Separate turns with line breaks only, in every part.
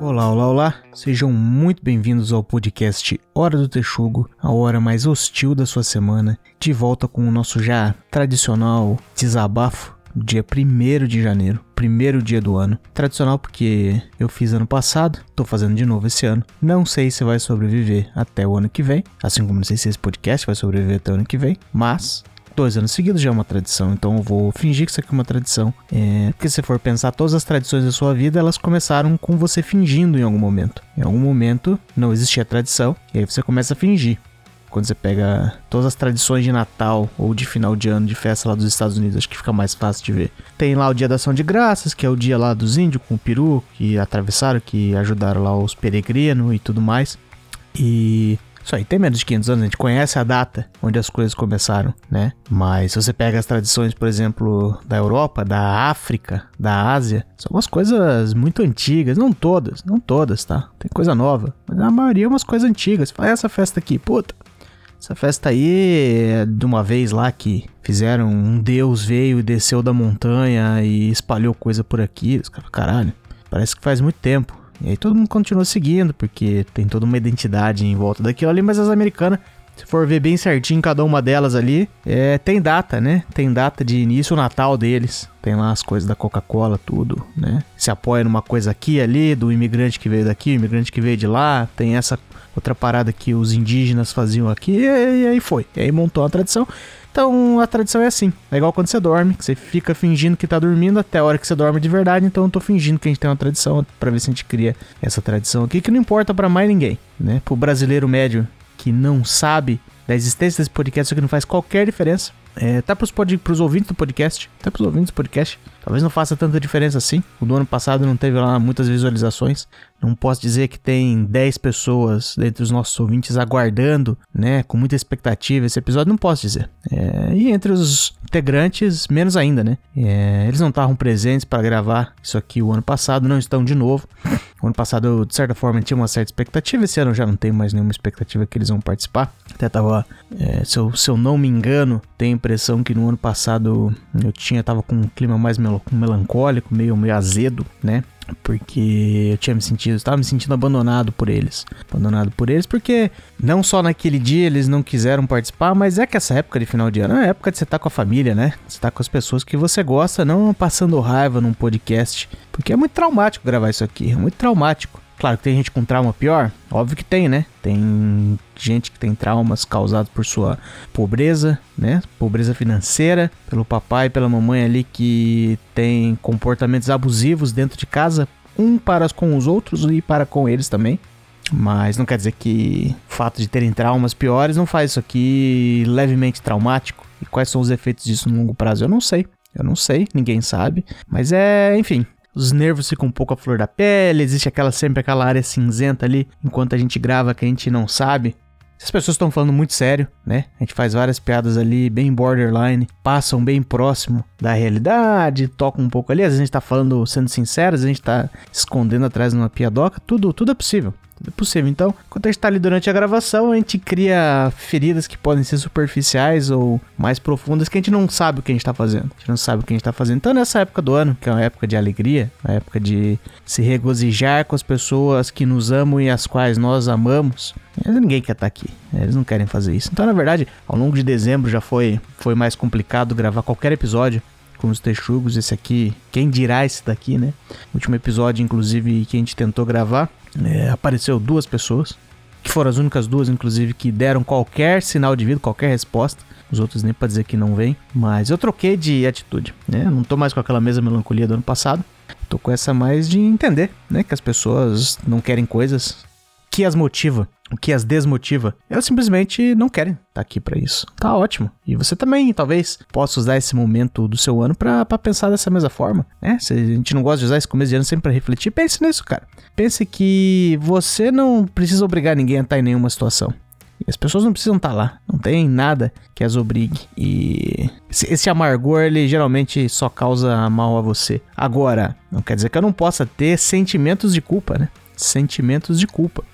Olá, olá, olá! Sejam muito bem-vindos ao podcast Hora do Texugo, a hora mais hostil da sua semana, de volta com o nosso já tradicional desabafo dia 1 de janeiro, primeiro dia do ano. Tradicional porque eu fiz ano passado, tô fazendo de novo esse ano. Não sei se vai sobreviver até o ano que vem, assim como não sei se esse podcast vai sobreviver até o ano que vem, mas dois anos seguidos já é uma tradição, então eu vou fingir que isso aqui é uma tradição. É, porque se for pensar, todas as tradições da sua vida, elas começaram com você fingindo em algum momento. Em algum momento não existia tradição, e aí você começa a fingir. Quando você pega todas as tradições de Natal ou de final de ano de festa lá dos Estados Unidos, acho que fica mais fácil de ver. Tem lá o Dia da Ação de Graças, que é o dia lá dos índios com o peru, que atravessaram, que ajudaram lá os peregrinos e tudo mais. E isso aí tem menos de 500 anos, a gente conhece a data onde as coisas começaram, né? Mas se você pega as tradições, por exemplo, da Europa, da África, da Ásia, são umas coisas muito antigas, não todas, não todas, tá? Tem coisa nova, mas a maioria é umas coisas antigas. Fala, essa festa aqui, puta, essa festa aí é de uma vez lá que fizeram um deus veio e desceu da montanha e espalhou coisa por aqui. Caralho, parece que faz muito tempo. E aí todo mundo continua seguindo, porque tem toda uma identidade em volta daquilo ali, mas as americanas, se for ver bem certinho cada uma delas ali, é, tem data, né? Tem data de início o Natal deles. Tem lá as coisas da Coca-Cola, tudo, né? Se apoia numa coisa aqui ali, do imigrante que veio daqui, o imigrante que veio de lá. Tem essa outra parada que os indígenas faziam aqui, e, e aí foi. E aí montou a tradição. Então a tradição é assim. É igual quando você dorme, que você fica fingindo que tá dormindo até a hora que você dorme de verdade. Então eu tô fingindo que a gente tem uma tradição para ver se a gente cria essa tradição aqui que não importa para mais ninguém, né? Pro brasileiro médio que não sabe da existência desse podcast, isso aqui não faz qualquer diferença. É, tá pros, pod, pros ouvintes do podcast, tá pros ouvintes do podcast. Talvez não faça tanta diferença assim. O do ano passado não teve lá muitas visualizações. Não posso dizer que tem 10 pessoas dentre os nossos ouvintes aguardando, né, com muita expectativa esse episódio, não posso dizer. É, e entre os integrantes, menos ainda, né? É, eles não estavam presentes para gravar isso aqui o ano passado, não estão de novo. O ano passado, de certa forma, tinha uma certa expectativa. Esse ano já não tenho mais nenhuma expectativa que eles vão participar. Até tava, é, se, eu, se eu não me engano, tenho a impressão que no ano passado eu tinha, tava com um clima mais melancólico, meio, meio azedo, né? porque eu tinha me sentido, estava me sentindo abandonado por eles. Abandonado por eles porque não só naquele dia eles não quiseram participar, mas é que essa época de final de ano é época de você estar tá com a família, né? Você tá com as pessoas que você gosta, não passando raiva num podcast, porque é muito traumático gravar isso aqui, é muito traumático. Claro que tem gente com trauma pior, óbvio que tem, né? Tem gente que tem traumas causados por sua pobreza, né? Pobreza financeira, pelo papai e pela mamãe ali que tem comportamentos abusivos dentro de casa, um para com os outros e para com eles também. Mas não quer dizer que o fato de terem traumas piores não faz isso aqui levemente traumático. E quais são os efeitos disso no longo prazo? Eu não sei. Eu não sei, ninguém sabe. Mas é, enfim, os nervos ficam um pouco à flor da pele, existe aquela sempre aquela área cinzenta ali enquanto a gente grava que a gente não sabe. As pessoas estão falando muito sério, né? A gente faz várias piadas ali, bem borderline, passam bem próximo da realidade, tocam um pouco ali. Às vezes a gente tá falando, sendo sincero, às vezes a gente tá escondendo atrás de uma piadoca. Tudo, tudo é possível é possível. Então, quando a gente está ali durante a gravação, a gente cria feridas que podem ser superficiais ou mais profundas que a gente não sabe o que a gente está fazendo. A gente não sabe o que a gente está fazendo. Então, nessa época do ano, que é uma época de alegria, uma época de se regozijar com as pessoas que nos amam e as quais nós amamos, ninguém quer estar tá aqui. Eles não querem fazer isso. Então, na verdade, ao longo de dezembro já foi, foi mais complicado gravar qualquer episódio com os texugos. Esse aqui, quem dirá esse daqui, né? Último episódio, inclusive, que a gente tentou gravar, é, apareceu duas pessoas, que foram as únicas duas, inclusive, que deram qualquer sinal de vida, qualquer resposta. Os outros nem para dizer que não vem, mas eu troquei de atitude, né? Não tô mais com aquela mesma melancolia do ano passado. Tô com essa mais de entender, né, que as pessoas não querem coisas que as motiva o que as desmotiva, elas simplesmente não querem estar tá aqui para isso. Tá ótimo. E você também, talvez, possa usar esse momento do seu ano para pensar dessa mesma forma, né? Se a gente não gosta de usar esse começo de ano sempre para refletir, pense nisso, cara. Pense que você não precisa obrigar ninguém a estar em nenhuma situação. As pessoas não precisam estar lá. Não tem nada que as obrigue. E esse amargor, ele geralmente só causa mal a você. Agora, não quer dizer que eu não possa ter sentimentos de culpa, né? Sentimentos de culpa.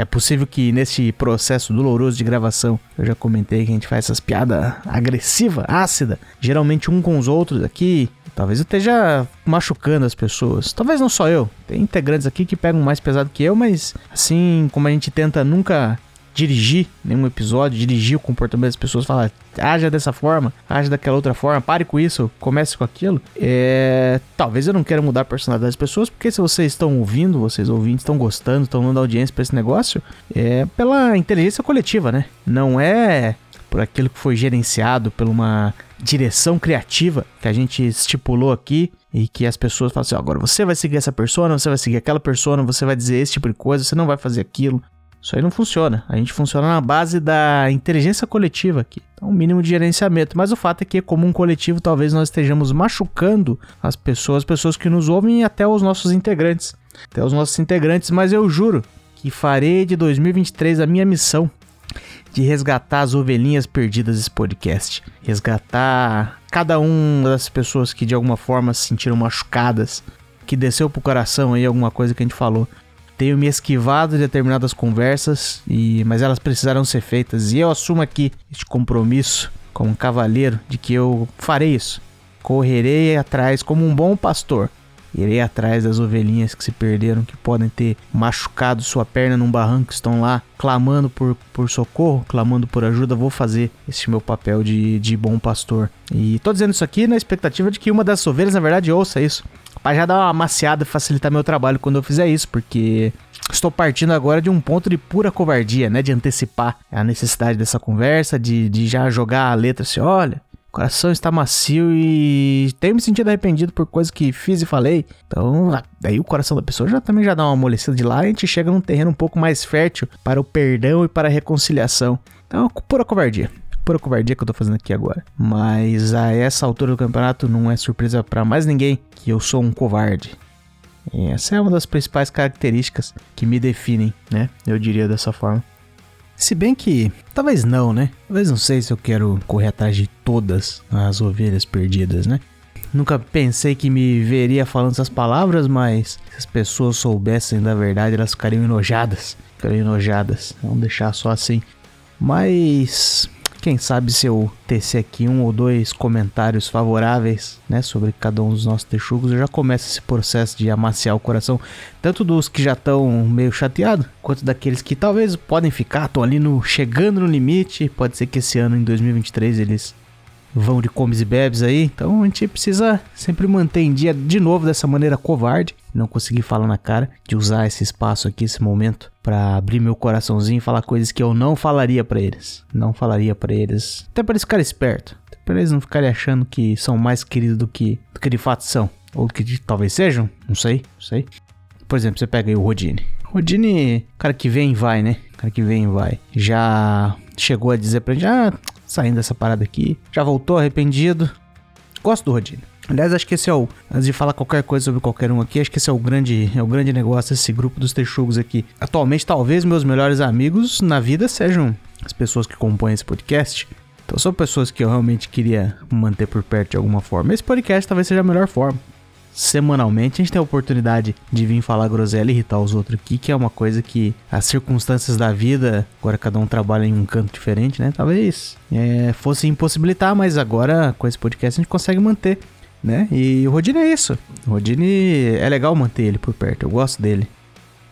É possível que nesse processo doloroso de gravação, eu já comentei que a gente faz essas piadas agressiva, ácida, geralmente um com os outros aqui. Talvez eu esteja machucando as pessoas. Talvez não só eu. Tem integrantes aqui que pegam mais pesado que eu, mas assim como a gente tenta nunca dirigir nenhum episódio, dirigir o comportamento das pessoas, falar, haja dessa forma, haja daquela outra forma, pare com isso, comece com aquilo. É, talvez eu não queira mudar a personalidade das pessoas, porque se vocês estão ouvindo, vocês ouvintes estão gostando, estão dando audiência para esse negócio, é pela inteligência coletiva, né? Não é por aquilo que foi gerenciado por uma direção criativa que a gente estipulou aqui e que as pessoas falam assim, agora você vai seguir essa persona, você vai seguir aquela persona, você vai dizer esse tipo de coisa, você não vai fazer aquilo. Isso aí não funciona. A gente funciona na base da inteligência coletiva aqui. Então, um mínimo de gerenciamento. Mas o fato é que, como um coletivo, talvez nós estejamos machucando as pessoas, as pessoas que nos ouvem e até os nossos integrantes. Até os nossos integrantes, mas eu juro que farei de 2023 a minha missão de resgatar as ovelhinhas perdidas desse podcast. Resgatar cada uma das pessoas que de alguma forma se sentiram machucadas, que desceu pro coração aí alguma coisa que a gente falou. Tenho me esquivado de determinadas conversas, e mas elas precisaram ser feitas. E eu assumo aqui este compromisso como um cavaleiro de que eu farei isso. Correrei atrás como um bom pastor. Irei atrás das ovelhinhas que se perderam, que podem ter machucado sua perna num barranco, estão lá clamando por, por socorro, clamando por ajuda. Vou fazer esse meu papel de, de bom pastor. E tô dizendo isso aqui na expectativa de que uma das ovelhas, na verdade, ouça isso para já dar uma maciada e facilitar meu trabalho quando eu fizer isso, porque estou partindo agora de um ponto de pura covardia, né? De antecipar a necessidade dessa conversa, de, de já jogar a letra assim: olha, o coração está macio e tenho me sentido arrependido por coisas que fiz e falei. Então, daí o coração da pessoa já também já dá uma amolecida de lá e a gente chega num terreno um pouco mais fértil para o perdão e para a reconciliação. Então, pura covardia pura covardia que eu tô fazendo aqui agora. Mas a essa altura do campeonato não é surpresa para mais ninguém que eu sou um covarde. E essa é uma das principais características que me definem, né? Eu diria dessa forma. Se bem que, talvez não, né? Talvez não sei se eu quero correr atrás de todas as ovelhas perdidas, né? Nunca pensei que me veria falando essas palavras, mas se as pessoas soubessem da verdade, elas ficariam enojadas. Ficariam enojadas. Vamos deixar só assim. Mas quem sabe se eu tecer aqui um ou dois comentários favoráveis, né, sobre cada um dos nossos texugos, eu já começo esse processo de amaciar o coração, tanto dos que já estão meio chateados, quanto daqueles que talvez podem ficar, estão ali no chegando no limite. Pode ser que esse ano, em 2023, eles vão de comes e bebes aí. Então a gente precisa sempre manter em dia de novo dessa maneira covarde, não conseguir falar na cara, de usar esse espaço aqui, esse momento, para abrir meu coraçãozinho e falar coisas que eu não falaria para eles. Não falaria para eles. Até para eles ficarem espertos. Para eles não ficarem achando que são mais queridos do que, do que de fato são. Ou que de, talvez sejam. Não sei, não sei. Por exemplo, você pega aí o Rodine. Rodine, cara que vem e vai, né? Cara que vem e vai. Já chegou a dizer pra gente, ah, saindo dessa parada aqui. Já voltou arrependido. Gosto do Rodine. Aliás, acho que esse é o. Antes de falar qualquer coisa sobre qualquer um aqui, acho que esse é o grande, é o grande negócio, esse grupo dos texugos aqui. Atualmente, talvez meus melhores amigos na vida sejam as pessoas que compõem esse podcast. Então, são pessoas que eu realmente queria manter por perto de alguma forma. Esse podcast talvez seja a melhor forma semanalmente a gente tem a oportunidade de vir falar groselha e irritar os outros aqui, que é uma coisa que as circunstâncias da vida, agora cada um trabalha em um canto diferente, né? Talvez é, fosse impossibilitar, mas agora com esse podcast a gente consegue manter, né? E o Rodine é isso. O Rodine é legal manter ele por perto, eu gosto dele.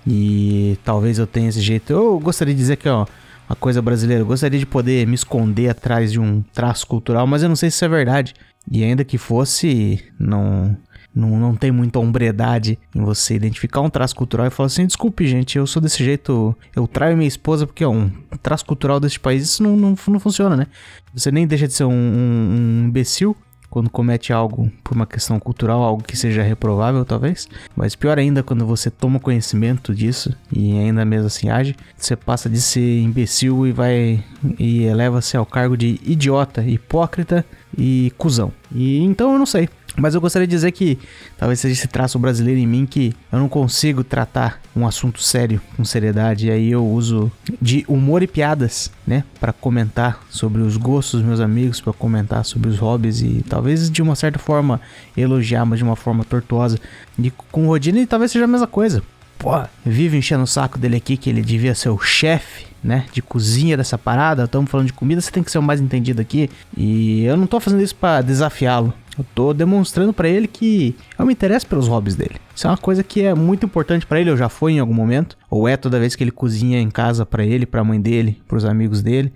E talvez eu tenha esse jeito. Eu gostaria de dizer que, ó, uma coisa brasileira, eu gostaria de poder me esconder atrás de um traço cultural, mas eu não sei se isso é verdade. E ainda que fosse, não não, não tem muita hombredade em você identificar um traço cultural e falar assim: desculpe, gente, eu sou desse jeito, eu traio minha esposa porque é um traço cultural desse país. Isso não, não, não funciona, né? Você nem deixa de ser um, um, um imbecil quando comete algo por uma questão cultural, algo que seja reprovável, talvez. Mas pior ainda, quando você toma conhecimento disso e ainda mesmo assim age, você passa de ser imbecil e vai e eleva-se ao cargo de idiota, hipócrita e cuzão. E então eu não sei. Mas eu gostaria de dizer que talvez seja esse traço brasileiro em mim que eu não consigo tratar um assunto sério com seriedade. E aí eu uso de humor e piadas, né? para comentar sobre os gostos dos meus amigos, para comentar sobre os hobbies e talvez de uma certa forma elogiar, mas de uma forma tortuosa. E com o Rodine talvez seja a mesma coisa. Pô, vive enchendo o saco dele aqui que ele devia ser o chefe né, de cozinha dessa parada, estamos falando de comida, você tem que ser o mais entendido aqui. E eu não tô fazendo isso para desafiá-lo. Eu tô demonstrando para ele que eu me interesso pelos hobbies dele. Isso é uma coisa que é muito importante para ele, eu já fui em algum momento, ou é toda vez que ele cozinha em casa para ele, para a mãe dele, para os amigos dele.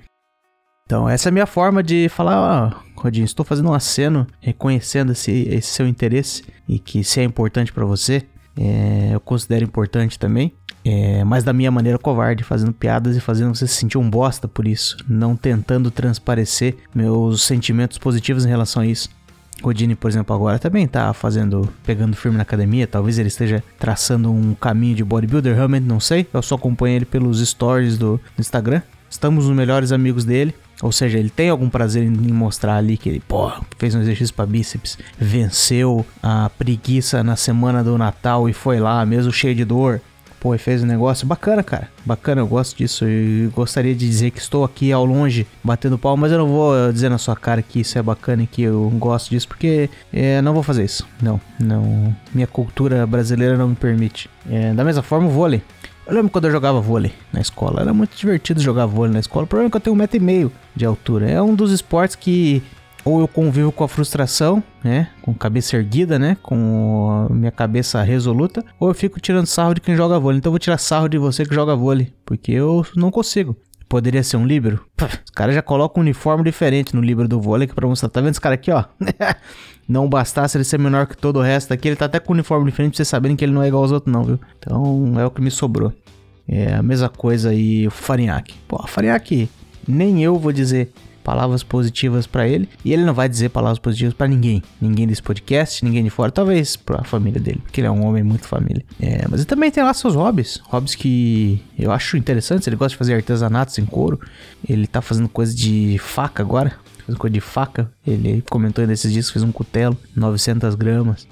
Então, essa é a minha forma de falar, ó, oh, Rodinho, estou fazendo um aceno, reconhecendo esse, esse seu interesse e que se é importante para você, é, eu considero importante também. É, mas da minha maneira covarde, fazendo piadas e fazendo você se sentir um bosta por isso, não tentando transparecer meus sentimentos positivos em relação a isso. Rodine, por exemplo, agora também tá fazendo, pegando firme na academia. Talvez ele esteja traçando um caminho de bodybuilder, realmente não sei. Eu só acompanho ele pelos stories do, do Instagram. Estamos os melhores amigos dele. Ou seja, ele tem algum prazer em mostrar ali que ele, pô, fez um exercício para bíceps, venceu a preguiça na semana do Natal e foi lá, mesmo cheio de dor. Pô, e fez um negócio bacana, cara. Bacana, eu gosto disso. E gostaria de dizer que estou aqui ao longe batendo pau, mas eu não vou dizer na sua cara que isso é bacana e que eu gosto disso, porque é, não vou fazer isso. Não, não. Minha cultura brasileira não me permite. É, da mesma forma, o vôlei. Eu lembro quando eu jogava vôlei na escola. Era muito divertido jogar vôlei na escola. O problema é que eu tenho um metro e meio de altura. É um dos esportes que ou eu convivo com a frustração, né, com cabeça erguida, né, com minha cabeça resoluta, ou eu fico tirando sarro de quem joga vôlei. Então eu vou tirar sarro de você que joga vôlei, porque eu não consigo. Poderia ser um líbero? Os caras já colocam um uniforme diferente no líbero do vôlei que pra mostrar. Tá vendo esse cara aqui, ó? não bastasse ele ser menor que todo o resto aqui, ele tá até com um uniforme diferente pra vocês saberem que ele não é igual aos outros, não, viu? Então é o que me sobrou. É a mesma coisa aí o Farinhaque. Pô, Farinhaque, nem eu vou dizer palavras positivas para ele e ele não vai dizer palavras positivas para ninguém, ninguém desse podcast, ninguém de fora, talvez para a família dele, porque ele é um homem muito família. É, mas ele também tem lá seus hobbies, hobbies que eu acho interessantes. Ele gosta de fazer artesanatos em couro, ele tá fazendo coisa de faca agora, coisa de faca. Ele comentou nesses dias fez um cutelo, 900 gramas.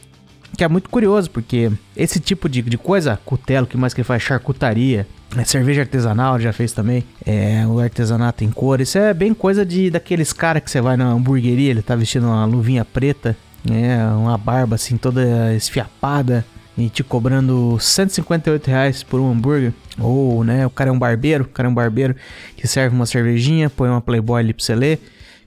Que é muito curioso, porque esse tipo de, de coisa, cutelo, que mais que ele faz? Charcutaria, é, cerveja artesanal já fez também. É, o artesanato em cor. Isso é bem coisa de daqueles caras que você vai na hamburgueria, ele tá vestindo uma luvinha preta, né? Uma barba assim toda esfiapada e te cobrando 158 reais por um hambúrguer. Ou, né, o cara é um barbeiro, o cara é um barbeiro que serve uma cervejinha, põe uma Playboy ali pra você ler.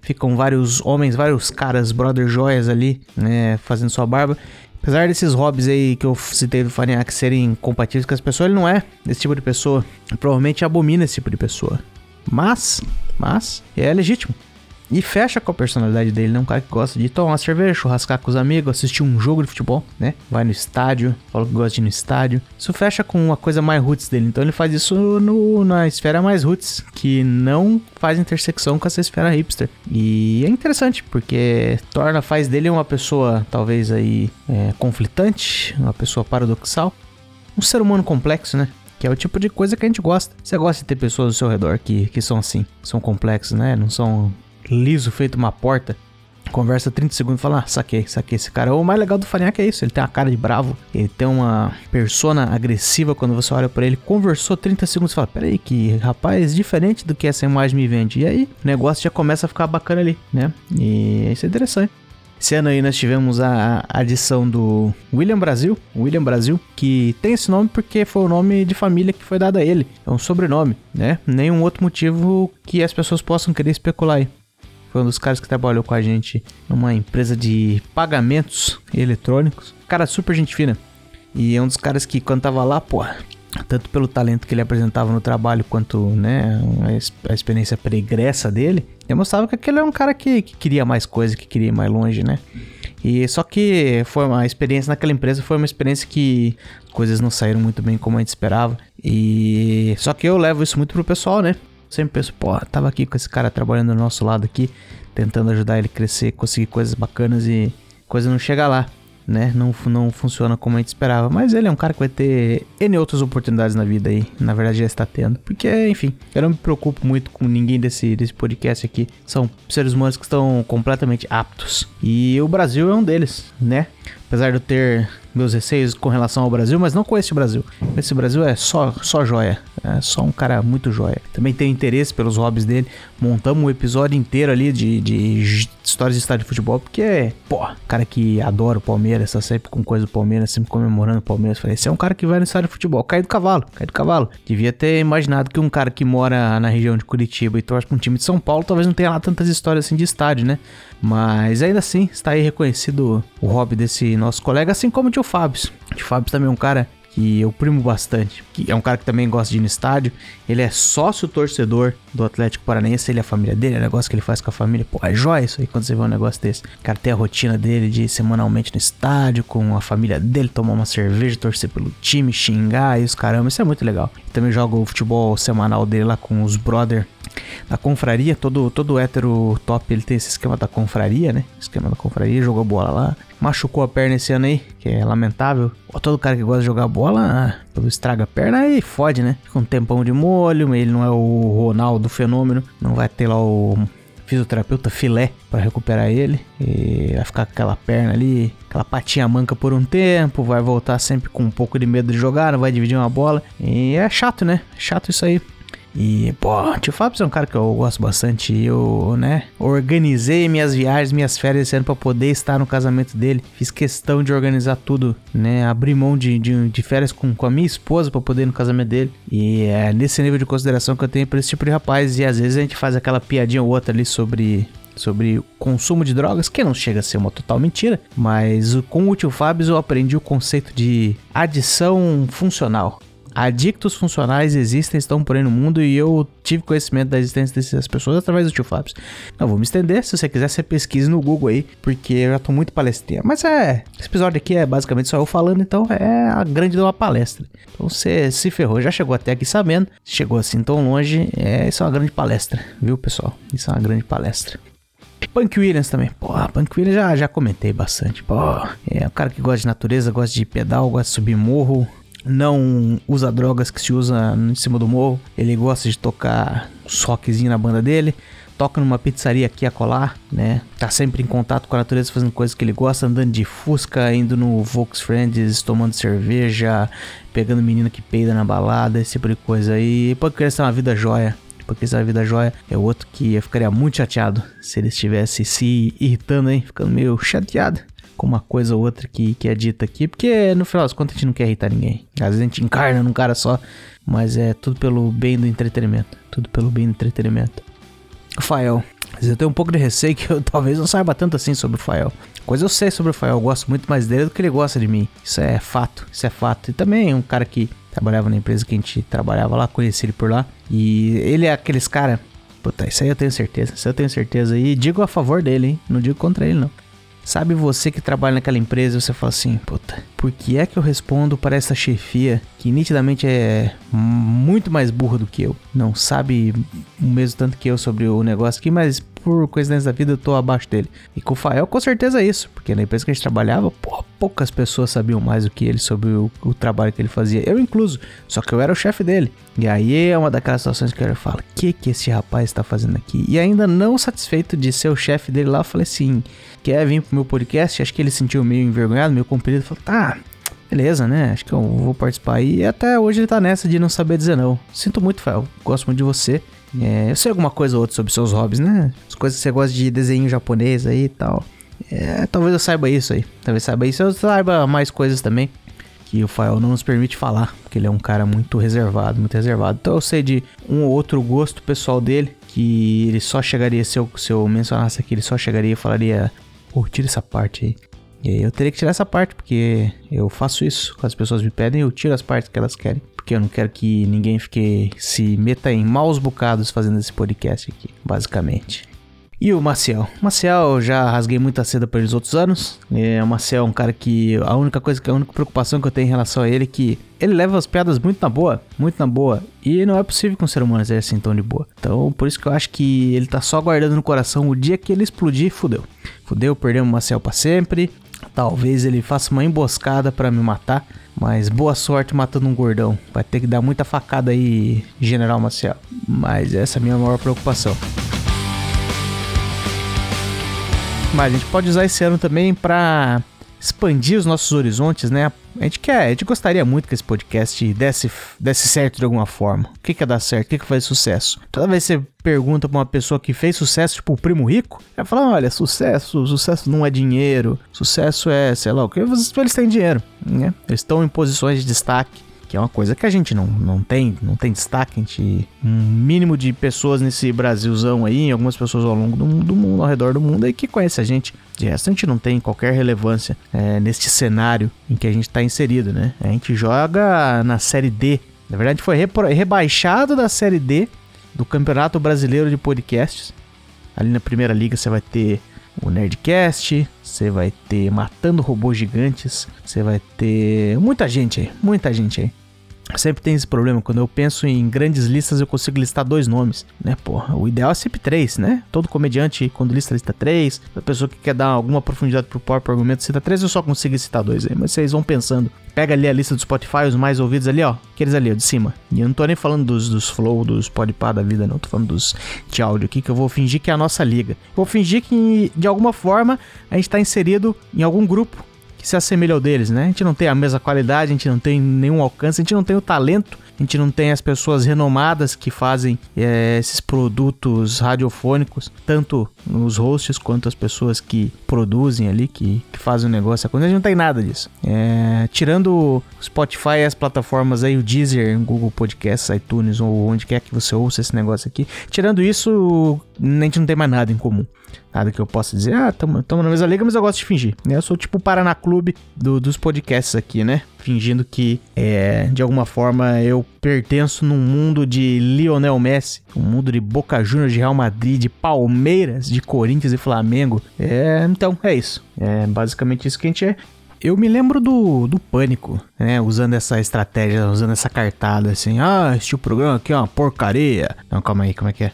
Ficam vários homens, vários caras, brother joias ali, né, fazendo sua barba. Apesar desses hobbies aí que eu citei do Farinhaque serem compatíveis com as pessoas, ele não é esse tipo de pessoa. provavelmente abomina esse tipo de pessoa. Mas, mas, é legítimo. E fecha com a personalidade dele, né? Um cara que gosta de tomar uma cerveja, churrascar com os amigos, assistir um jogo de futebol, né? Vai no estádio, fala que gosta de ir no estádio. Isso fecha com uma coisa mais roots dele. Então ele faz isso no, na esfera mais roots, que não faz intersecção com essa esfera hipster. E é interessante, porque torna, faz dele uma pessoa talvez aí é, conflitante, uma pessoa paradoxal. Um ser humano complexo, né? que é o tipo de coisa que a gente gosta. Você gosta de ter pessoas ao seu redor que, que são assim, são complexos, né? Não são liso feito uma porta. Conversa 30 segundos e fala, ah, saquei, saquei esse cara. O mais legal do Farinhaque é isso, ele tem uma cara de bravo, ele tem uma persona agressiva quando você olha para ele. Conversou 30 segundos e fala, peraí, que rapaz diferente do que essa imagem me vende. E aí, o negócio já começa a ficar bacana ali, né? E isso é interessante. Esse ano aí nós tivemos a adição do William Brasil, William Brasil, que tem esse nome porque foi o nome de família que foi dado a ele. É um sobrenome, né? Nenhum outro motivo que as pessoas possam querer especular aí. Foi um dos caras que trabalhou com a gente numa empresa de pagamentos eletrônicos. Cara, super gente fina. E é um dos caras que quando tava lá, pô, tanto pelo talento que ele apresentava no trabalho quanto, né, a experiência pregressa dele, demonstrava que aquele é um cara que, que queria mais coisa, que queria ir mais longe, né? E só que foi uma experiência naquela empresa, foi uma experiência que coisas não saíram muito bem como a gente esperava. E só que eu levo isso muito pro pessoal, né? Sempre penso, pô, tava aqui com esse cara trabalhando do nosso lado aqui, tentando ajudar ele a crescer, conseguir coisas bacanas e coisa não chega lá né? Não, não funciona como a gente esperava. Mas ele é um cara que vai ter N outras oportunidades na vida aí. Na verdade, já está tendo. Porque, enfim, eu não me preocupo muito com ninguém desse, desse podcast aqui. São seres humanos que estão completamente aptos. E o Brasil é um deles, né? Apesar de eu ter meus receios com relação ao Brasil, mas não com esse Brasil. Esse Brasil é só, só joia. É só um cara muito joia. Também tenho interesse pelos hobbies dele. Montamos um episódio inteiro ali de, de histórias de estádio de futebol, porque é, pô, cara que adora o Palmeiras, tá sempre com coisa do Palmeiras, sempre comemorando o Palmeiras. Falei, esse é um cara que vai no estádio de futebol. Cai do cavalo, cai do cavalo. Devia ter imaginado que um cara que mora na região de Curitiba e torce pra um time de São Paulo, talvez não tenha lá tantas histórias assim de estádio, né? Mas ainda assim, está aí reconhecido o hobby desse nosso colega, assim como o Fábio. O Fábio também é um cara que eu primo bastante, que é um cara que também gosta de ir no estádio. Ele é sócio torcedor do Atlético Paranaense, ele é a família dele, é negócio que ele faz com a família. Pô, é jóia isso aí quando você vê um negócio desse. O cara tem a rotina dele de ir semanalmente no estádio com a família dele, tomar uma cerveja, torcer pelo time, xingar e os caramba, isso é muito legal. Também joga o futebol semanal dele lá com os brother da confraria, todo, todo hétero top ele tem esse esquema da confraria, né? Esquema da confraria, jogou bola lá. Machucou a perna esse ano aí, que é lamentável. Todo cara que gosta de jogar bola, todo estraga a perna aí fode, né? Fica um tempão de molho, ele não é o Ronaldo fenômeno, não vai ter lá o fisioterapeuta filé para recuperar ele. E vai ficar com aquela perna ali, aquela patinha manca por um tempo, vai voltar sempre com um pouco de medo de jogar, não vai dividir uma bola. E é chato, né? Chato isso aí. E, pô, o tio Fábio é um cara que eu gosto bastante. Eu, né, organizei minhas viagens, minhas férias esse ano pra poder estar no casamento dele. Fiz questão de organizar tudo, né? Abri mão de, de, de férias com, com a minha esposa pra poder ir no casamento dele. E é nesse nível de consideração que eu tenho pra esse tipo de rapaz. E às vezes a gente faz aquela piadinha ou outra ali sobre sobre consumo de drogas, que não chega a ser uma total mentira, mas com o tio Fábio eu aprendi o conceito de adição funcional. Adictos funcionais existem, estão por aí no mundo e eu tive conhecimento da existência dessas pessoas através do tio Fábio. Não vou me estender, se você quiser, você pesquise no Google aí, porque eu já tô muito palestrinha. Mas é, esse episódio aqui é basicamente só eu falando, então é a grande de uma palestra. Então você se ferrou, já chegou até aqui sabendo, chegou assim tão longe, é, isso é uma grande palestra, viu pessoal? Isso é uma grande palestra. Punk Williams também. Porra, Punk Williams já, já comentei bastante. É um cara que gosta de natureza, gosta de pedal, gosta de subir morro, não usa drogas que se usa em cima do morro. Ele gosta de tocar soquezinho na banda dele. Toca numa pizzaria aqui a colar, né? Tá sempre em contato com a natureza, fazendo coisas que ele gosta, andando de Fusca, indo no Volks Friends, tomando cerveja, pegando menina que peida na balada, esse tipo de coisa. E pode crer uma vida joia. Porque essa vida joia é outro que eu ficaria muito chateado se ele estivesse se irritando, hein? Ficando meio chateado com uma coisa ou outra que, que é dita aqui, porque no final das contas a gente não quer irritar ninguém. Às vezes a gente encarna num cara só, mas é tudo pelo bem do entretenimento. Tudo pelo bem do entretenimento. Fael. Eu tenho um pouco de receio que eu talvez não saiba tanto assim sobre o Fael. Coisa eu sei sobre o Fael, eu gosto muito mais dele do que ele gosta de mim. Isso é fato, isso é fato. E também um cara que trabalhava na empresa que a gente trabalhava lá, conheci ele por lá. E ele é aqueles cara. Puta, isso aí eu tenho certeza, isso eu tenho certeza. E digo a favor dele, hein? Não digo contra ele, não. Sabe você que trabalha naquela empresa e você fala assim, puta, por que é que eu respondo para essa chefia que nitidamente é muito mais burra do que eu? Não sabe o mesmo tanto que eu sobre o negócio aqui, mas por coincidência da vida eu tô abaixo dele. E com o Fael com certeza é isso, porque na empresa que a gente trabalhava, poucas pessoas sabiam mais do que ele sobre o, o, trabalho que ele fazia, eu incluso, só que eu era o chefe dele. E aí é uma daquelas situações que eu falo, o que que esse rapaz está fazendo aqui? E ainda não satisfeito de ser o chefe dele lá, eu falei assim, quer vir pro meu podcast? Acho que ele sentiu meio envergonhado, meio comprido, falou, tá, beleza, né? Acho que eu vou participar. E até hoje ele tá nessa de não saber dizer não. Sinto muito, Fael. Gosto muito de você. É, eu sei alguma coisa ou outra sobre seus hobbies, né? As coisas que você gosta de desenho japonês aí e tal. É, talvez eu saiba isso aí. Talvez saiba isso. Eu saiba mais coisas também. Que o Fael não nos permite falar. Porque ele é um cara muito reservado, muito reservado. Então eu sei de um ou outro gosto pessoal dele. Que ele só chegaria, se eu, se eu mencionasse aqui, ele só chegaria e falaria Pô, tira essa parte aí. E aí eu teria que tirar essa parte, porque eu faço isso. Quando as pessoas me pedem, eu tiro as partes que elas querem. Porque eu não quero que ninguém fique se meta em maus bocados fazendo esse podcast aqui, basicamente. E o Maciel? O Maciel já rasguei muita seda para os outros anos. É, o Maciel é um cara que a única coisa a única preocupação que eu tenho em relação a ele é que ele leva as piadas muito na boa, muito na boa. E não é possível que um ser humano seja assim tão de boa. Então, por isso que eu acho que ele tá só guardando no coração o dia que ele explodir, fudeu. Fudeu, perdemos o Maciel para sempre. Talvez ele faça uma emboscada para me matar. Mas boa sorte matando um gordão. Vai ter que dar muita facada aí, General Maciel. Mas essa é a minha maior preocupação. Mas a gente pode usar esse ano também para expandir os nossos horizontes, né? A gente quer, a gente gostaria muito que esse podcast desse, desse certo de alguma forma. O que que é dar certo? O que que faz sucesso? Toda vez que você pergunta pra uma pessoa que fez sucesso, tipo o primo rico, ela fala: olha, sucesso, sucesso não é dinheiro, sucesso é, sei lá o que, eles têm dinheiro, né? Eles estão em posições de destaque que é uma coisa que a gente não, não tem, não tem destaque, a gente, um mínimo de pessoas nesse Brasilzão aí, algumas pessoas ao longo do, do mundo, ao redor do mundo aí que conhece a gente. De resto, a gente não tem qualquer relevância é, neste cenário em que a gente está inserido, né? A gente joga na Série D. Na verdade, foi rebaixado da Série D do Campeonato Brasileiro de Podcasts. Ali na primeira liga você vai ter o Nerdcast, você vai ter Matando Robôs Gigantes, você vai ter muita gente aí, muita gente aí. Sempre tem esse problema, quando eu penso em grandes listas eu consigo listar dois nomes, né, porra, o ideal é sempre três, né, todo comediante quando lista lista três, a pessoa que quer dar alguma profundidade pro próprio argumento cita três, eu só consigo citar dois aí, mas vocês vão pensando, pega ali a lista do Spotify, os mais ouvidos ali, ó, aqueles ali, ó, de cima, e eu não tô nem falando dos, dos flow, dos podpah da vida não, tô falando dos de áudio aqui, que eu vou fingir que é a nossa liga, vou fingir que de alguma forma a gente tá inserido em algum grupo que se assemelha ao deles, né? A gente não tem a mesma qualidade, a gente não tem nenhum alcance, a gente não tem o talento, a gente não tem as pessoas renomadas que fazem é, esses produtos radiofônicos, tanto os hosts quanto as pessoas que produzem ali, que, que fazem o negócio. A gente não tem nada disso. É, tirando o Spotify e as plataformas aí, o Deezer, Google Podcasts, iTunes ou onde quer que você ouça esse negócio aqui, tirando isso, a gente não tem mais nada em comum. Nada que eu possa dizer, ah, tamo, tamo na mesma liga, mas eu gosto de fingir. Né? Eu sou tipo o Paraná Clube do, dos podcasts aqui, né? Fingindo que, é, de alguma forma, eu pertenço num mundo de Lionel Messi, um mundo de Boca Juniors, de Real Madrid, de Palmeiras, de Corinthians e Flamengo. É, então, é isso. É basicamente isso que a gente é eu me lembro do, do pânico, né? Usando essa estratégia, usando essa cartada assim. Ah, este programa aqui é uma porcaria. Não, calma aí, como é que é?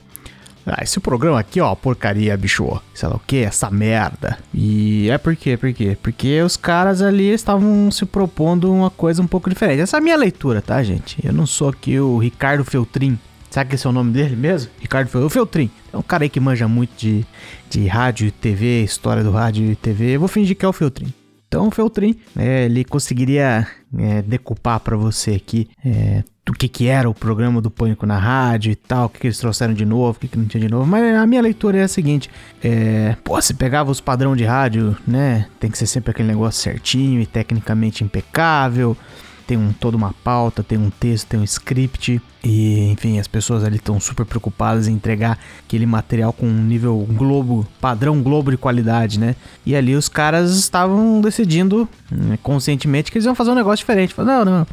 Ah, esse programa aqui, ó, porcaria, bicho. Sei lá o que, essa merda. E é por quê? Por quê? Porque os caras ali estavam se propondo uma coisa um pouco diferente. Essa é a minha leitura, tá, gente? Eu não sou aqui o Ricardo Feltrin. Sabe que esse é o nome dele mesmo? Ricardo Feltrin. É um cara aí que manja muito de, de rádio e TV, história do rádio e TV. Eu vou fingir que é o Feltrin. Então o Feltrin, é, ele conseguiria é, decupar para você aqui é, do que, que era o programa do Pânico na rádio e tal, o que, que eles trouxeram de novo, o que, que não tinha de novo. Mas a minha leitura é a seguinte: é, pô, se pegava os padrão de rádio, né? Tem que ser sempre aquele negócio certinho e tecnicamente impecável. Tem um, toda uma pauta, tem um texto, tem um script. E, enfim, as pessoas ali estão super preocupadas em entregar aquele material com um nível globo, padrão globo de qualidade, né? E ali os caras estavam decidindo né, conscientemente que eles iam fazer um negócio diferente. Falaram, não, não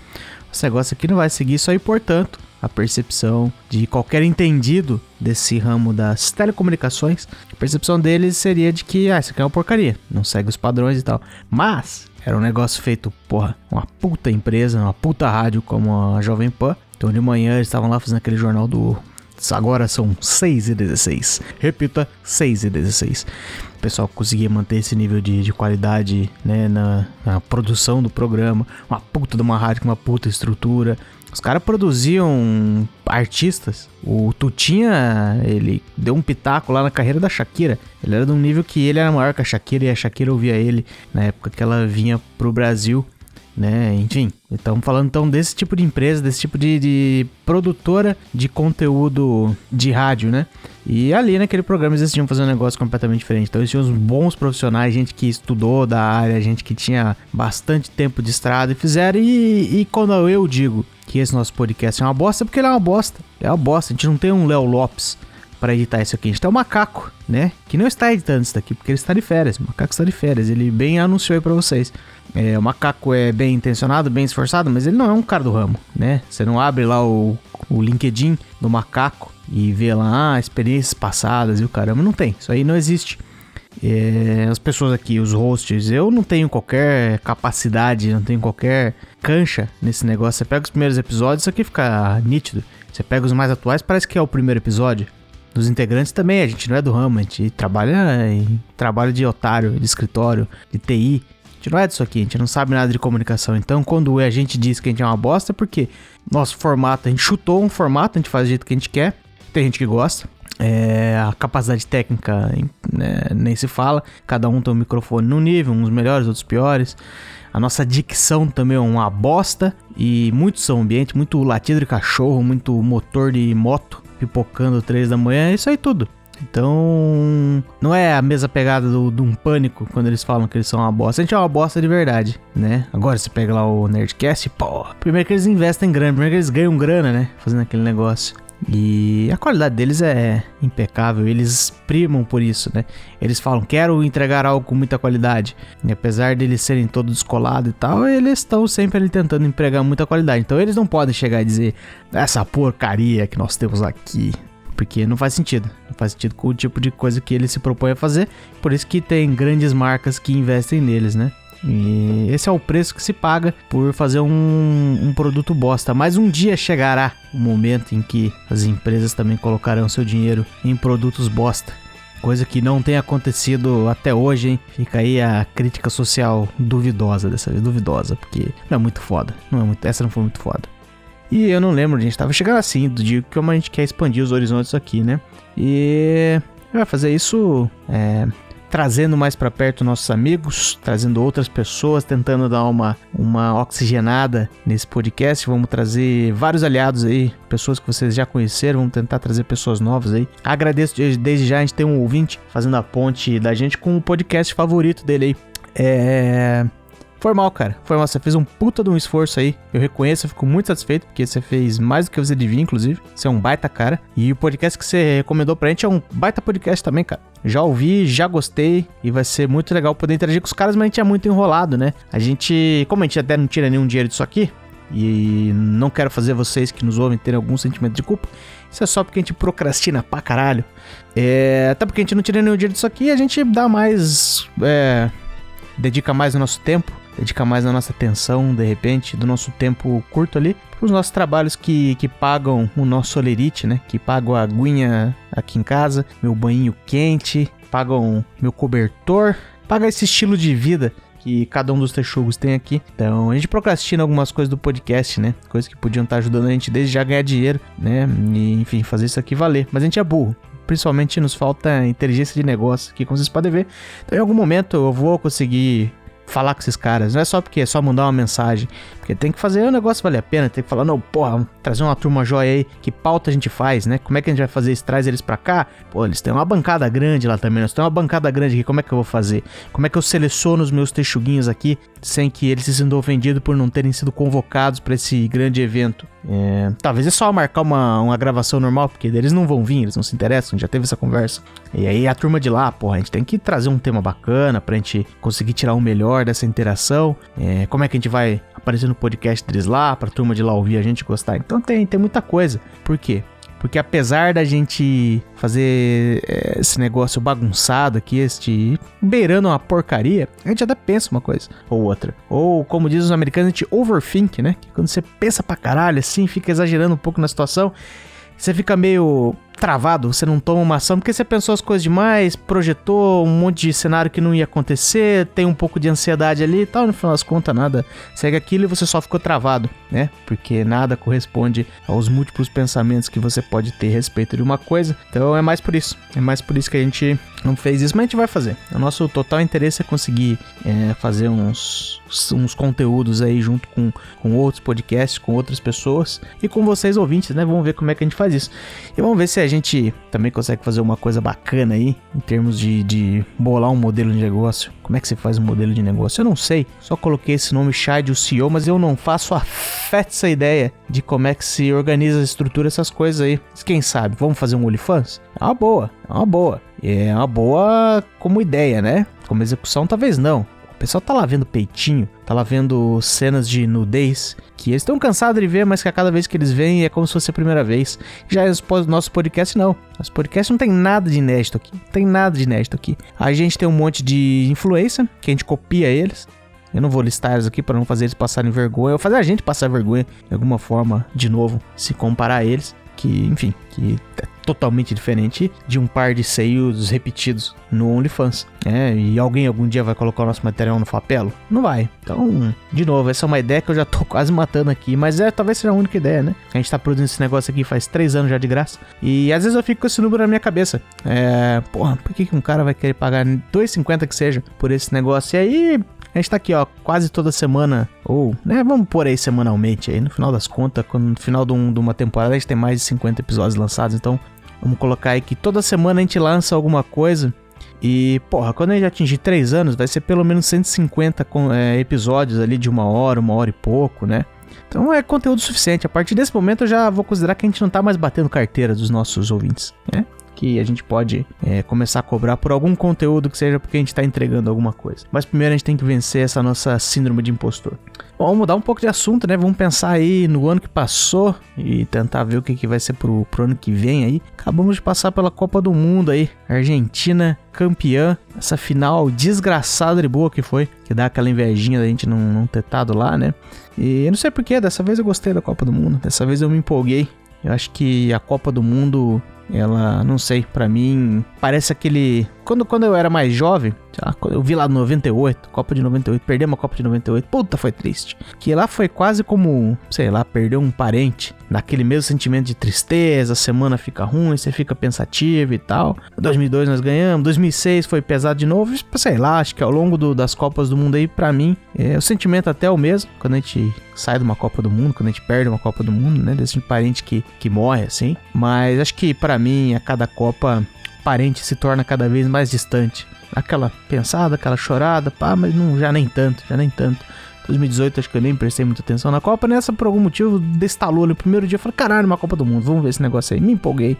esse negócio aqui não vai seguir isso aí, portanto, a percepção de qualquer entendido desse ramo das telecomunicações, a percepção deles seria de que, ah, isso aqui é uma porcaria, não segue os padrões e tal. Mas, era um negócio feito, porra, uma puta empresa, uma puta rádio como a Jovem Pan. Então de manhã eles estavam lá fazendo aquele jornal do Agora são 6 e 16. Repita, 6 e 16. O pessoal conseguia manter esse nível de, de qualidade né, na, na, produção do programa. Uma puta de uma rádio com uma puta estrutura. Os caras produziam artistas. O Tutinha, ele deu um pitaco lá na carreira da Shakira. Ele era de um nível que ele era maior que a Shakira e a Shakira ouvia ele na época que ela vinha pro Brasil né? Enfim, estamos falando então desse tipo de empresa, desse tipo de, de, produtora de conteúdo de rádio, né? E ali naquele programa eles tinham fazer um negócio completamente diferente. Então eles tinham uns bons profissionais, gente que estudou da área, gente que tinha bastante tempo de estrada e fizeram. E, e quando eu digo que esse nosso podcast é uma bosta, é porque ele é uma bosta. É uma bosta. A gente não tem um Léo Lopes para editar isso aqui. A gente tem o Macaco, né? Que não está editando isso daqui, porque ele está de férias. O Macaco está de férias. Ele bem anunciou aí pra vocês. É, o macaco é bem intencionado, bem esforçado, mas ele não é um cara do ramo, né? Você não abre lá o, o LinkedIn do macaco e vê lá ah, experiências passadas e o caramba. Não tem, isso aí não existe. É, as pessoas aqui, os hosts, eu não tenho qualquer capacidade, não tenho qualquer cancha nesse negócio. Você pega os primeiros episódios, isso aqui fica nítido. Você pega os mais atuais, parece que é o primeiro episódio. Dos integrantes também, a gente não é do ramo, a gente trabalha em trabalho de otário, de escritório, de TI gente não é disso aqui, a gente não sabe nada de comunicação. Então, quando a gente diz que a gente é uma bosta, é porque nosso formato, a gente chutou um formato, a gente faz do jeito que a gente quer. Tem gente que gosta, É, a capacidade técnica né, nem se fala, cada um tem um microfone no nível, uns melhores, outros piores. A nossa dicção também é uma bosta e muito som ambiente, muito latido de cachorro, muito motor de moto pipocando três da manhã, é isso aí tudo. Então, não é a mesma pegada do, de um pânico quando eles falam que eles são uma bosta. A gente é uma bosta de verdade, né? Agora você pega lá o Nerdcast, pô, primeiro que eles investem em grana, primeiro que eles ganham grana, né? Fazendo aquele negócio. E a qualidade deles é impecável, eles primam por isso, né? Eles falam, quero entregar algo com muita qualidade. E apesar deles serem todos descolados e tal, eles estão sempre ali tentando empregar muita qualidade. Então eles não podem chegar e dizer, essa porcaria que nós temos aqui. Porque não faz sentido. Não faz sentido com o tipo de coisa que ele se propõe a fazer. Por isso que tem grandes marcas que investem neles, né? E esse é o preço que se paga por fazer um, um, produto bosta. Mas um dia chegará o momento em que as empresas também colocarão seu dinheiro em produtos bosta. Coisa que não tem acontecido até hoje, hein? Fica aí a crítica social duvidosa dessa vez, duvidosa, porque não é muito foda. Não é muito, essa não foi muito foda. E eu não lembro, a gente tava chegando assim, do dia que a gente quer expandir os horizontes aqui, né? E vai fazer isso é, trazendo mais para perto nossos amigos, trazendo outras pessoas, tentando dar uma, uma oxigenada nesse podcast. Vamos trazer vários aliados aí, pessoas que vocês já conheceram, vamos tentar trazer pessoas novas aí. Agradeço desde já a gente ter um ouvinte fazendo a ponte da gente com o podcast favorito dele aí. É. Foi mal, cara. Foi mal. Você fez um puta de um esforço aí. Eu reconheço, eu fico muito satisfeito, porque você fez mais do que você devia, inclusive. Você é um baita cara. E o podcast que você recomendou pra gente é um baita podcast também, cara. Já ouvi, já gostei. E vai ser muito legal poder interagir com os caras, mas a gente é muito enrolado, né? A gente, como a gente até não tira nenhum dinheiro disso aqui, e não quero fazer vocês que nos ouvem terem algum sentimento de culpa. Isso é só porque a gente procrastina pra caralho. É, até porque a gente não tira nenhum dinheiro disso aqui, a gente dá mais. É, dedica mais o nosso tempo dedicar mais a nossa atenção, de repente, do nosso tempo curto ali, para os nossos trabalhos que, que pagam o nosso solerite, né? Que pagam a aguinha aqui em casa, meu banho quente, pagam meu cobertor, paga esse estilo de vida que cada um dos texugos tem aqui. Então a gente procrastina algumas coisas do podcast, né? Coisas que podiam estar ajudando a gente desde já ganhar dinheiro, né? E, enfim, fazer isso aqui valer. Mas a gente é burro. Principalmente nos falta inteligência de negócio, que como vocês podem ver. Então em algum momento eu vou conseguir falar com esses caras. Não é só porque é só mandar uma mensagem. Porque tem que fazer o negócio valer a pena. Tem que falar, não, porra, trazer uma turma joia aí. Que pauta a gente faz, né? Como é que a gente vai fazer isso? Traz eles pra cá? Pô, eles têm uma bancada grande lá também. Nós temos uma bancada grande aqui. Como é que eu vou fazer? Como é que eu seleciono os meus texuguinhos aqui sem que eles se sintam ofendidos por não terem sido convocados para esse grande evento? É, talvez é só marcar uma, uma gravação normal, porque eles não vão vir, eles não se interessam, já teve essa conversa. E aí a turma de lá, porra, a gente tem que trazer um tema bacana pra gente conseguir tirar o melhor dessa interação. É, como é que a gente vai aparecer no podcast deles lá, pra turma de lá ouvir a gente gostar? Então tem, tem muita coisa. Por quê? Porque apesar da gente fazer é, esse negócio bagunçado aqui, este beirando uma porcaria, a gente até pensa uma coisa ou outra. Ou, como dizem os americanos, a gente overthink, né? Que quando você pensa pra caralho assim, fica exagerando um pouco na situação, você fica meio travado, você não toma uma ação porque você pensou as coisas demais, projetou um monte de cenário que não ia acontecer, tem um pouco de ansiedade ali e tal, no final das contas nada segue aquilo e você só ficou travado, né? Porque nada corresponde aos múltiplos pensamentos que você pode ter a respeito de uma coisa. Então é mais por isso, é mais por isso que a gente não fez isso, mas a gente vai fazer. O nosso total interesse é conseguir é, fazer uns, uns conteúdos aí junto com, com outros podcasts, com outras pessoas e com vocês ouvintes, né? Vamos ver como é que a gente faz isso. E vamos ver se a a gente também consegue fazer uma coisa bacana aí, em termos de, de bolar um modelo de negócio. Como é que você faz um modelo de negócio? Eu não sei, só coloquei esse nome Chad, o CEO, mas eu não faço a festa ideia de como é que se organiza a estrutura essas coisas aí. Quem sabe, vamos fazer um OnlyFans? É uma boa, é uma boa. É uma boa como ideia, né? Como execução, talvez não. O pessoal tá lá vendo peitinho, tá lá vendo cenas de nudez que eles estão cansados de ver, mas que a cada vez que eles veem é como se fosse a primeira vez. Já o nosso podcast não. Nosso podcast não tem nada de inédito aqui. Não tem nada de inédito aqui. A gente tem um monte de influência que a gente copia eles. Eu não vou listar eles aqui para não fazer eles passarem vergonha, ou fazer a gente passar vergonha de alguma forma de novo, se comparar a eles. Que, enfim, que totalmente diferente de um par de seios repetidos no OnlyFans. É, e alguém algum dia vai colocar o nosso material no Fapelo? Não vai. Então, de novo, essa é uma ideia que eu já tô quase matando aqui, mas é talvez seja a única ideia, né? A gente tá produzindo esse negócio aqui faz três anos já de graça. E às vezes eu fico com esse número na minha cabeça. É, porra, por que, que um cara vai querer pagar 2,50 que seja por esse negócio? E aí, a gente tá aqui, ó, quase toda semana, ou, né, vamos por aí semanalmente aí, no final das contas, quando, no final de, um, de uma temporada a gente tem mais de 50 episódios lançados, então vamos colocar aí que toda semana a gente lança alguma coisa. E, porra, quando a gente atingir 3 anos, vai ser pelo menos 150 com, é, episódios ali de uma hora, uma hora e pouco, né? Então é conteúdo suficiente. A partir desse momento eu já vou considerar que a gente não tá mais batendo carteira dos nossos ouvintes, né? Que a gente pode é, começar a cobrar por algum conteúdo que seja porque a gente está entregando alguma coisa. Mas primeiro a gente tem que vencer essa nossa síndrome de impostor. Bom, vamos mudar um pouco de assunto, né? Vamos pensar aí no ano que passou e tentar ver o que, que vai ser pro, pro ano que vem aí. Acabamos de passar pela Copa do Mundo aí. Argentina campeã. Essa final desgraçada de boa que foi. Que dá aquela invejinha da gente não, não ter estado lá, né? E eu não sei porquê, dessa vez eu gostei da Copa do Mundo. Dessa vez eu me empolguei. Eu acho que a Copa do Mundo ela, não sei, para mim parece aquele quando, quando eu era mais jovem, lá, eu vi lá no 98, Copa de 98, perdemos a Copa de 98, puta, foi triste. Que lá foi quase como, sei lá, perder um parente. Naquele mesmo sentimento de tristeza, a semana fica ruim, você fica pensativo e tal. 2002 nós ganhamos, 2006 foi pesado de novo, sei lá, acho que ao longo do, das Copas do Mundo aí, pra mim, é, o sentimento até é o mesmo. Quando a gente sai de uma Copa do Mundo, quando a gente perde uma Copa do Mundo, né, desse parente que, que morre assim. Mas acho que para mim, a cada Copa parente se torna cada vez mais distante. Aquela pensada, aquela chorada, pá, mas não, já nem tanto, já nem tanto. 2018 acho que eu nem prestei muita atenção na Copa, nessa por algum motivo destalou no primeiro dia, falei, caralho, uma Copa do Mundo, vamos ver esse negócio aí, me empolguei,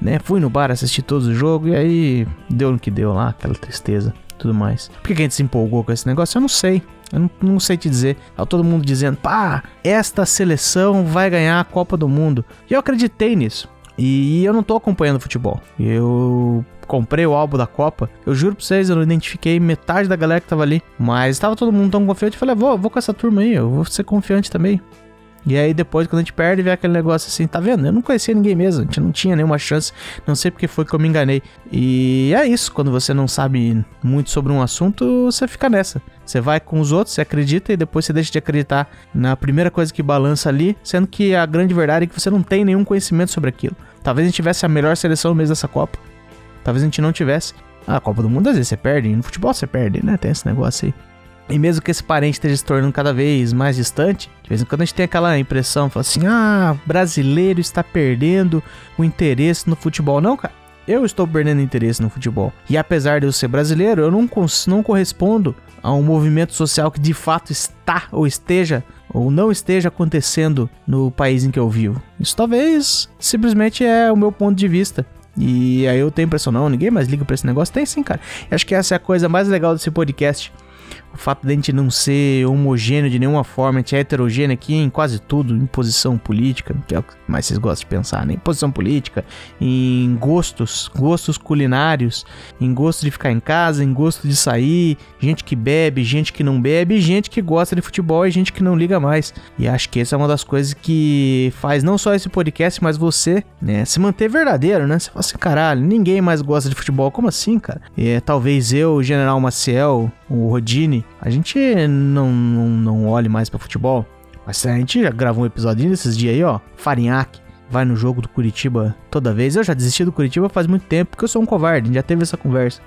né, fui no bar, assisti todos os jogos e aí deu no que deu lá, aquela tristeza, tudo mais. Por que a gente se empolgou com esse negócio? Eu não sei, eu não, não, sei te dizer. Tá todo mundo dizendo, pá, esta seleção vai ganhar a Copa do Mundo. E eu acreditei nisso. E eu não tô acompanhando futebol. Eu comprei o álbum da Copa. Eu juro pra vocês, eu não identifiquei metade da galera que tava ali. Mas estava todo mundo tão confiante. Eu falei, vou, vou com essa turma aí, eu vou ser confiante também. E aí depois, quando a gente perde, vem aquele negócio assim, tá vendo? Eu não conhecia ninguém mesmo, a gente não tinha nenhuma chance, não sei porque foi que eu me enganei. E é isso, quando você não sabe muito sobre um assunto, você fica nessa. Você vai com os outros, você acredita e depois você deixa de acreditar na primeira coisa que balança ali, sendo que a grande verdade é que você não tem nenhum conhecimento sobre aquilo. Talvez a gente tivesse a melhor seleção mês dessa Copa. Talvez a gente não tivesse. A Copa do Mundo às vezes você perde, no futebol você perde, né? Tem esse negócio aí. E mesmo que esse parente esteja se tornando cada vez mais distante, de vez em quando a gente tem aquela impressão, fala assim: ah, brasileiro está perdendo o interesse no futebol. Não, cara. Eu estou perdendo interesse no futebol. E apesar de eu ser brasileiro, eu não, não correspondo a um movimento social que de fato está ou esteja ou não esteja acontecendo no país em que eu vivo. Isso talvez simplesmente é o meu ponto de vista. E aí eu tenho impressão, não, ninguém mais liga para esse negócio. Tem sim, cara. Acho que essa é a coisa mais legal desse podcast o fato de a gente não ser homogêneo de nenhuma forma, a gente é heterogêneo aqui em quase tudo, em posição política, que é o que mais vocês gostam de pensar, né? Em posição política, em gostos, gostos culinários, em gosto de ficar em casa, em gosto de sair, gente que bebe, gente que não bebe, gente que gosta de futebol e gente que não liga mais. E acho que essa é uma das coisas que faz não só esse podcast, mas você, né, se manter verdadeiro, né? Você fala assim, caralho, ninguém mais gosta de futebol, como assim, cara? É, talvez eu, o General Maciel, o Rodine, a gente não, não, não olhe mais para futebol. Mas a gente já gravou um episódio desses dias aí, ó. Farinhaque vai no jogo do Curitiba toda vez. Eu já desisti do Curitiba faz muito tempo, porque eu sou um covarde, já teve essa conversa.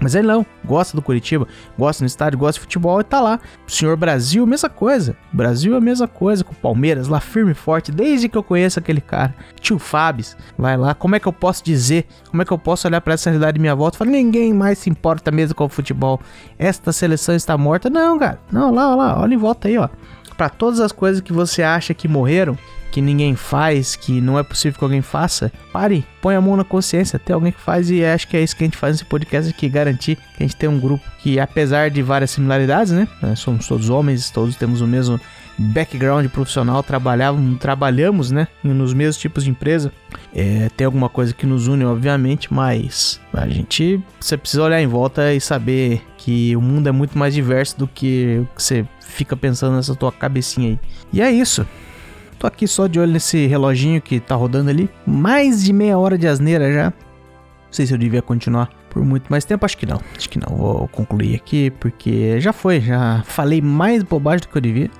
Mas ele não, gosta do Curitiba, gosta no estádio, gosta de futebol e tá lá. O senhor Brasil, mesma coisa. Brasil é a mesma coisa com o Palmeiras, lá firme e forte, desde que eu conheço aquele cara. Tio Fabs, vai lá. Como é que eu posso dizer? Como é que eu posso olhar para essa realidade de minha volta e falar: ninguém mais se importa mesmo com o futebol? Esta seleção está morta? Não, cara. Não, lá, lá, olha em volta aí, ó. Para todas as coisas que você acha que morreram, que ninguém faz, que não é possível que alguém faça, pare, põe a mão na consciência, tem alguém que faz e acho que é isso que a gente faz nesse podcast aqui, garantir que a gente tem um grupo que, apesar de várias similaridades, né, somos todos homens, todos temos o mesmo background profissional, trabalhamos, trabalhamos, né, nos mesmos tipos de empresa. É, tem alguma coisa que nos une, obviamente, mas a gente você precisa olhar em volta e saber que o mundo é muito mais diverso do que você fica pensando nessa tua cabecinha aí. E é isso tô aqui só de olho nesse reloginho que tá rodando ali. Mais de meia hora de asneira já. Não sei se eu devia continuar por muito mais tempo, acho que não. Acho que não. Vou concluir aqui porque já foi, já falei mais bobagem do que eu devia.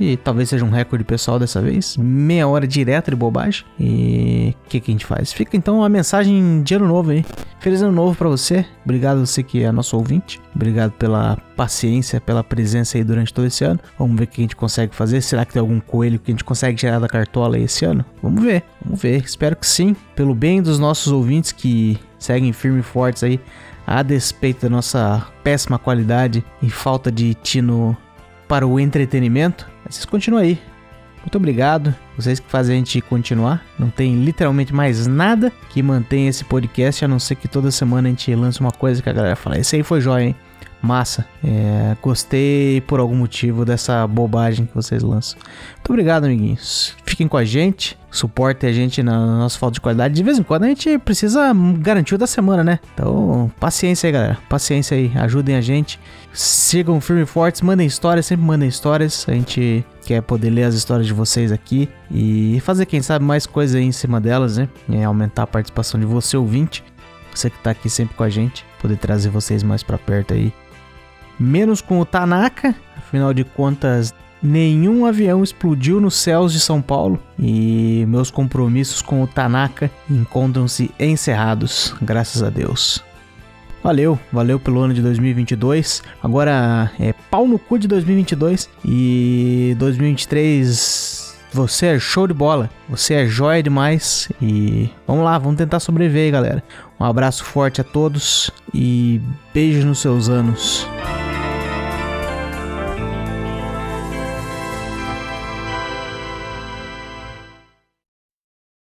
E talvez seja um recorde pessoal dessa vez. Meia hora direta de bobagem. E o que, que a gente faz? Fica então uma mensagem de ano novo aí. Feliz ano novo para você. Obrigado você que é nosso ouvinte. Obrigado pela paciência, pela presença aí durante todo esse ano. Vamos ver o que a gente consegue fazer. Será que tem algum coelho que a gente consegue tirar da cartola aí esse ano? Vamos ver, vamos ver. Espero que sim. Pelo bem dos nossos ouvintes que seguem firmes e fortes aí, a despeito da nossa péssima qualidade e falta de tino para o entretenimento. Vocês continuam aí. Muito obrigado. Vocês que fazem a gente continuar. Não tem literalmente mais nada que mantém esse podcast, a não ser que toda semana a gente lance uma coisa que a galera fala. Esse aí foi jóia, hein? Massa. É, gostei por algum motivo dessa bobagem que vocês lançam. Muito obrigado, amiguinhos. Fiquem com a gente. Suportem a gente na nossa falta de qualidade. De vez em quando a gente precisa garantir o da semana, né? Então, paciência aí, galera. Paciência aí. Ajudem a gente. Sigam firme e fortes. Mandem histórias. Sempre mandem histórias. A gente quer poder ler as histórias de vocês aqui e fazer, quem sabe, mais coisas aí em cima delas, né? Aumentar a participação de você, ouvinte. Você que tá aqui sempre com a gente. Poder trazer vocês mais para perto aí menos com o Tanaka, afinal de contas, nenhum avião explodiu nos céus de São Paulo e meus compromissos com o Tanaka encontram-se encerrados, graças a Deus. Valeu, valeu pelo ano de 2022. Agora é pau no cu de 2022 e 2023 você é show de bola, você é joia demais e vamos lá, vamos tentar sobreviver galera. Um abraço forte a todos e beijo nos seus anos.